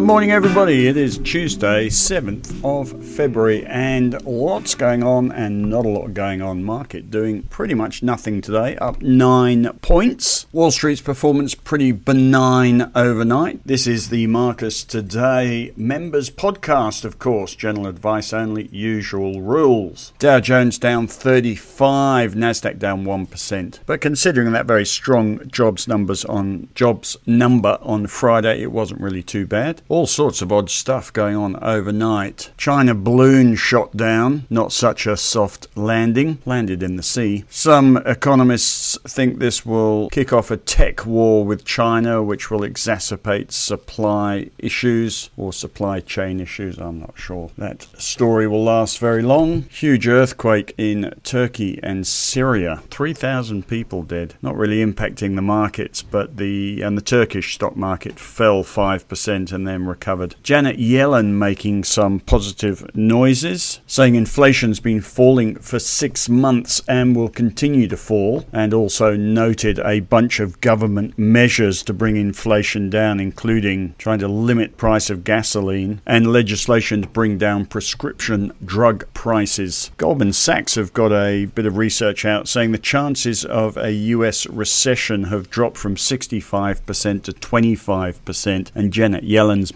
Good morning, everybody. It is Tuesday, 7th of February, and lots going on and not a lot going on. Market doing pretty much nothing today, up nine points. Wall Street's performance pretty benign overnight. This is the Marcus Today members podcast, of course. General advice only, usual rules. Dow Jones down 35, Nasdaq down 1%. But considering that very strong jobs numbers on jobs number on Friday, it wasn't really too bad. All sorts of odd stuff going on overnight. China balloon shot down, not such a soft landing, landed in the sea. Some economists think this will kick off a tech war with China, which will exacerbate supply issues or supply chain issues. I'm not sure. That story will last very long. Huge earthquake in Turkey and Syria. 3,000 people dead. Not really impacting the markets, but the and the Turkish stock market fell 5% and then recovered. Janet Yellen making some positive noises, saying inflation's been falling for six months and will continue to fall, and also noted a bunch of government measures to bring inflation down, including trying to limit price of gasoline and legislation to bring down prescription drug prices. Goldman Sachs have got a bit of research out saying the chances of a US recession have dropped from 65% to 25%, and Janet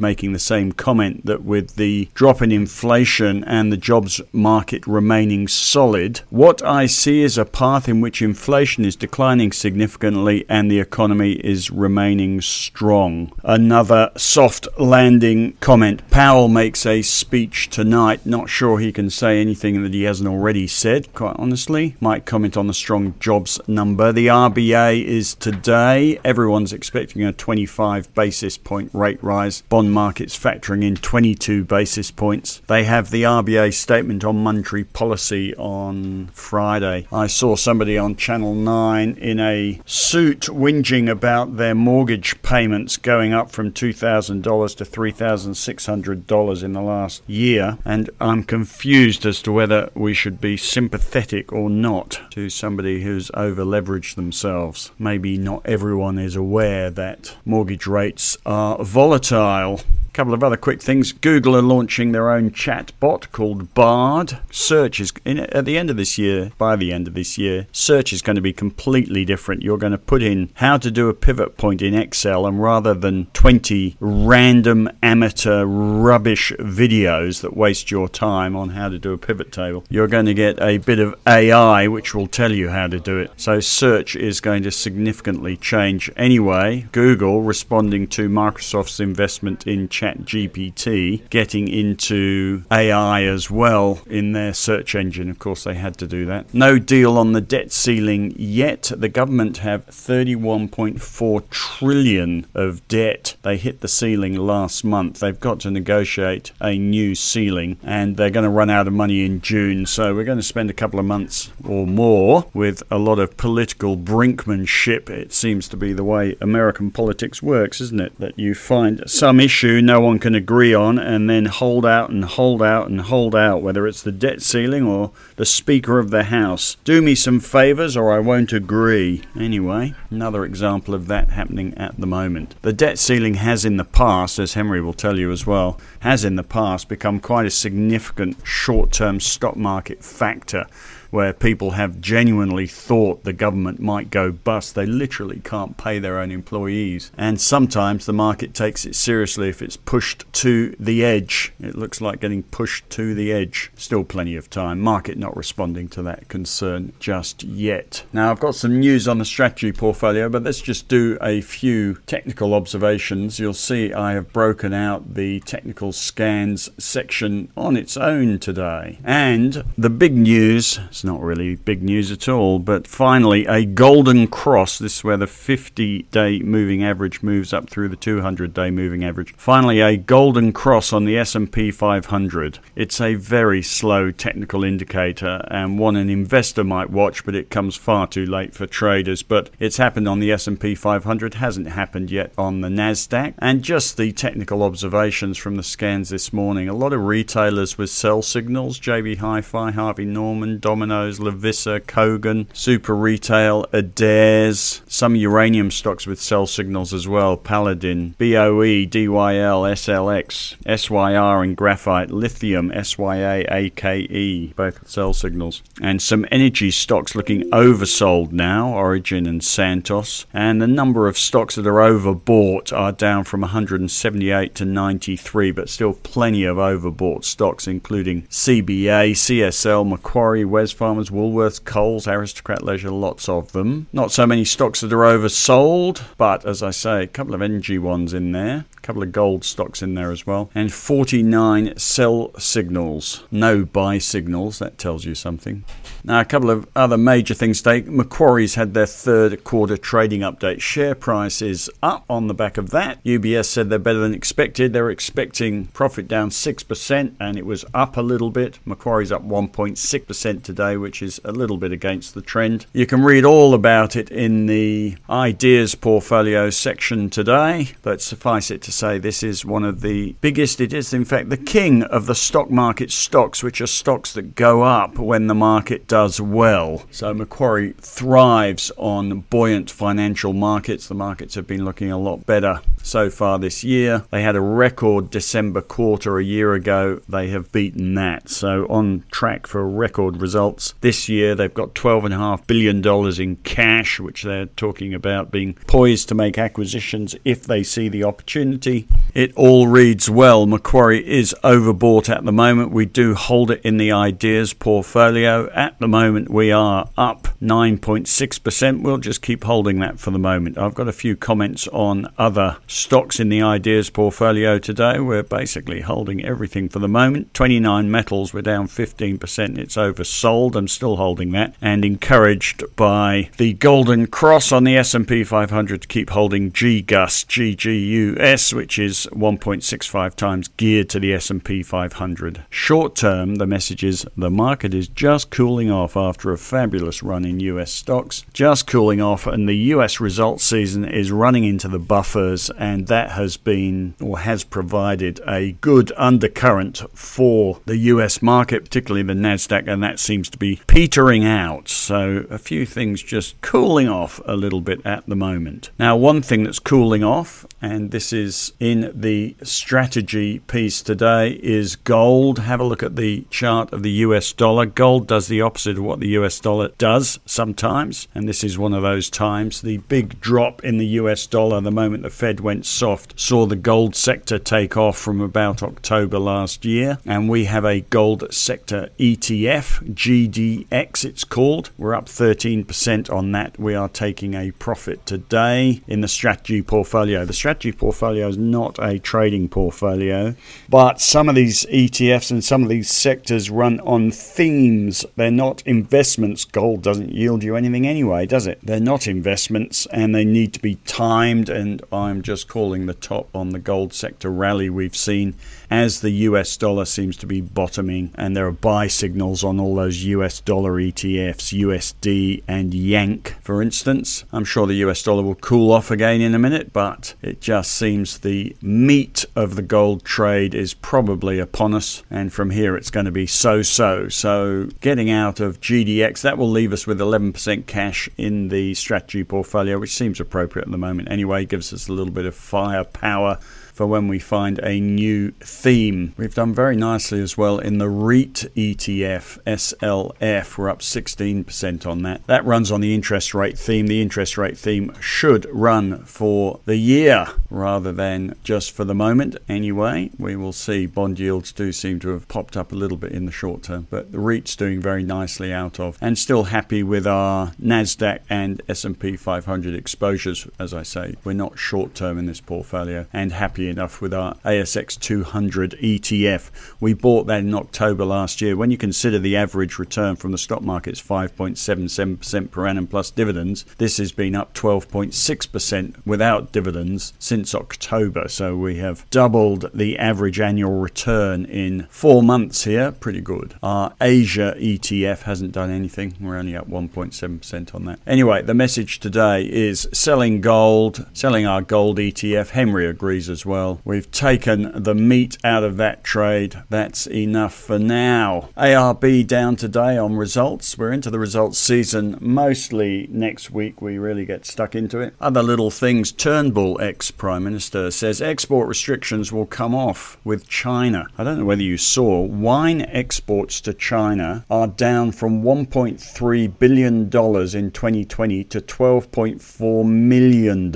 Making the same comment that with the drop in inflation and the jobs market remaining solid, what I see is a path in which inflation is declining significantly and the economy is remaining strong. Another soft landing comment. Powell makes a speech tonight. Not sure he can say anything that he hasn't already said, quite honestly. Might comment on the strong jobs number. The RBA is today. Everyone's expecting a 25 basis point rate rise bond markets factoring in 22 basis points. They have the RBA statement on monetary policy on Friday. I saw somebody on Channel 9 in a suit whinging about their mortgage payments going up from $2,000 to $3,600 in the last year, and I'm confused as to whether we should be sympathetic or not to somebody who's over leveraged themselves. Maybe not everyone is aware that mortgage rates are volatile a couple of other quick things. Google are launching their own chat bot called Bard. Search is in, at the end of this year, by the end of this year, search is going to be completely different. You're going to put in how to do a pivot point in Excel, and rather than 20 random amateur rubbish videos that waste your time on how to do a pivot table, you're going to get a bit of AI which will tell you how to do it. So, search is going to significantly change anyway. Google responding to Microsoft's investment in ChatGPT, getting into AI as well in their search engine. Of course, they had to do that. No deal on the debt ceiling yet. The government have 31.4 trillion of debt. They hit the ceiling last month. They've got to negotiate a new ceiling, and they're going to run out of money in June. So we're going to spend a couple of months or more with a lot of political brinkmanship. It seems to be the way American politics works, isn't it? That you find some issue no one can agree on and then hold out and hold out and hold out, whether it's the debt ceiling or the Speaker of the House. Do me some favours or I won't agree. Anyway, another example of that happening at the moment. The debt ceiling has in the past, as Henry will tell you as well, has in the past become quite a significant short term stock market factor where people have genuinely thought the government might go bust. They literally can't pay their own employees. And sometimes the market takes it seriously if it's pushed to the edge. It looks like getting pushed to the edge. Still plenty of time. Market not responding to that concern just yet. Now, I've got some news on the strategy portfolio, but let's just do a few technical observations. You'll see I have broken out the technical scans section on its own today. And the big news, not really big news at all. But finally, a golden cross. This is where the 50-day moving average moves up through the 200-day moving average. Finally, a golden cross on the S&P 500. It's a very slow technical indicator and one an investor might watch, but it comes far too late for traders. But it's happened on the S&P 500, hasn't happened yet on the Nasdaq. And just the technical observations from the scans this morning. A lot of retailers with sell signals: JB Hi-Fi, Harvey Norman, Domino Domino's, Lovisa, Kogan, Super Retail, Adairs, some uranium stocks with sell signals as well, Paladin, BOE, DYL, SLX, SYR and graphite, lithium, SYA, AKE, both sell signals. And some energy stocks looking oversold now, Origin and Santos. And the number of stocks that are overbought are down from 178 to 93, but still plenty of overbought stocks, including CBA, CSL, Macquarie, Wesfarmers, Woolworths, Coles, Aristocrat Leisure, lots of them. Not so many stocks that are oversold, but as I say, a couple of energy ones in there couple of gold stocks in there as well, and 49 sell signals. No buy signals, that tells you something. Now, a couple of other major things today. Macquarie's had their third quarter trading update. Share price is up on the back of that. UBS said they're better than expected. They're expecting profit down 6%, and it was up a little bit. Macquarie's up 1.6% today, which is a little bit against the trend. You can read all about it in the ideas portfolio section today, but suffice it to say this is one of the biggest, it is in fact the king of the stock market stocks, which are stocks that go up when the market does well. So Macquarie thrives on buoyant financial markets. The markets have been looking a lot better so far this year. They had a record December quarter a year ago. They have beaten that. So on track for record results. This year they've got $12.5 billion in cash, which they're talking about being poised to make acquisitions if they see the opportunity. It all reads well. Macquarie is overbought at the moment. We do hold it in the ideas portfolio. At the moment, we are up 9.6%. We'll just keep holding that for the moment. I've got a few comments on other stocks in the ideas portfolio today. We're basically holding everything for the moment. 29 metals, we're down 15%. It's oversold. I'm still holding that and encouraged by the golden cross on the S&P 500 to keep holding GGUS, GGUS, which is 1.65 times geared to the S&P 500. Short term, the message is the market is just cooling off after a fabulous run in US stocks. Just cooling off and the US results season is running into the buffers and that has been or has provided a good undercurrent for the US market, particularly the NASDAQ, and that seems to be petering out. So, a few things just cooling off a little bit at the moment. Now, one thing that's cooling off, and this is in the strategy piece today, is gold. Have a look at the chart of the US dollar. Gold does the opposite of what the US dollar does sometimes, and this is one of those times. The big drop in the US dollar the moment the Fed went soft saw the gold sector take off from about October last year. And we have a gold sector ETF, GDX it's called. We're up 13% on that. We are taking a profit today in the strategy portfolio. The strategy portfolio is not a trading portfolio, but some of these ETFs and some of these sectors run on themes. They're not investments. Gold doesn't yield you anything anyway, does it? They're not investments and they need to be timed. And I'm just calling the top on the gold sector rally we've seen as the US dollar seems to be bottoming and there are buy signals on all those US dollar ETFs, USD and Yank, for instance. I'm sure the US dollar will cool off again in a minute, but it just seems the meat of the gold trade is probably upon us, and from here it's going to be so so. So, getting out of GDX, that will leave us with 11% cash in the strategy portfolio, which seems appropriate at the moment anyway, gives us a little bit of firepower for when we find a new theme. We've done very nicely as well in the REIT ETF, SLF. We're up 16% on that. That runs on the interest rate theme. The interest rate theme should run for the year rather than just for the moment. Anyway, we will see. Bond yields do seem to have popped up a little bit in the short term, but the REIT's doing very nicely out of and still happy with our Nasdaq and S&P 500 exposures as I say. We're not short term in this portfolio and happy enough with our ASX 200 ETF. We bought that in October last year. When you consider the average return from the stock market is 5.77% per annum plus dividends, this has been up 12.6% without dividends since October. So we have doubled the average annual return in four months here. Pretty good. Our Asia ETF hasn't done anything. We're only up 1.7% on that. Anyway, the message today is selling gold, selling our gold ETF. Henry agrees as well. We've taken the meat out of that trade. That's enough for now. ARB down today on results. We're into the results season. Mostly next week we really get stuck into it. Other little things Turnbull X price Prime Minister, says export restrictions will come off with China. I don't know whether you saw, wine exports to China are down from $1.3 billion in 2020 to $12.4 million.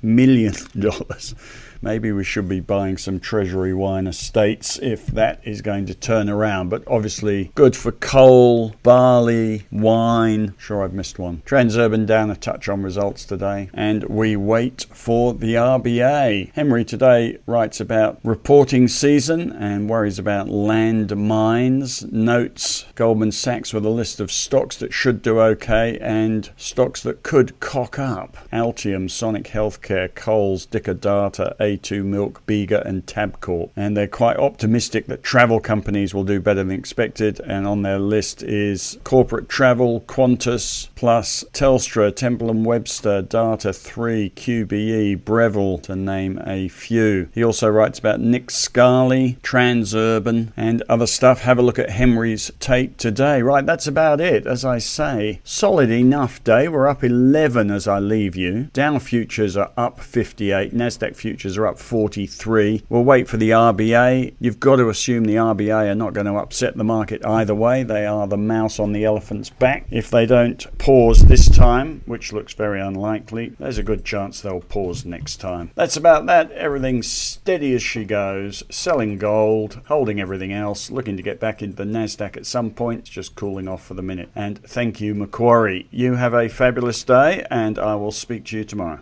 Million dollars. Maybe we should be buying some Treasury wine estates if that is going to turn around. But obviously, good for coal, barley, wine. Sure, I've missed one. Transurban down a touch on results today. And we wait for the RBA. Henry today writes about reporting season and worries about land mines. Notes Goldman Sachs with a list of stocks that should do okay and stocks that could cock up. Altium, Sonic Healthcare, Coles, Dicker Data, a2 Milk, Bega, and Tabcorp. And they're quite optimistic that travel companies will do better than expected. And on their list is corporate travel, Qantas, plus Telstra, Temple and Webster, Data 3, QBE, Breville, to name a few. He also writes about Nick Scali, Transurban, and other stuff. Have a look at Henry's tape today. Right, that's about it. As I say, solid enough day. We're up 11 as I leave you. Dow futures are up 58. Nasdaq futures are up 43. We'll wait for the RBA. You've got to assume the RBA are not going to upset the market either way. They are the mouse on the elephant's back. If they don't pause this time, which looks very unlikely, there's a good chance they'll pause next time. That's about that. Everything's steady as she goes. Selling gold, holding everything else, looking to get back into the NASDAQ at some point. It's just cooling off for the minute. And thank you, Macquarie. You have a fabulous day, and I will speak to you tomorrow.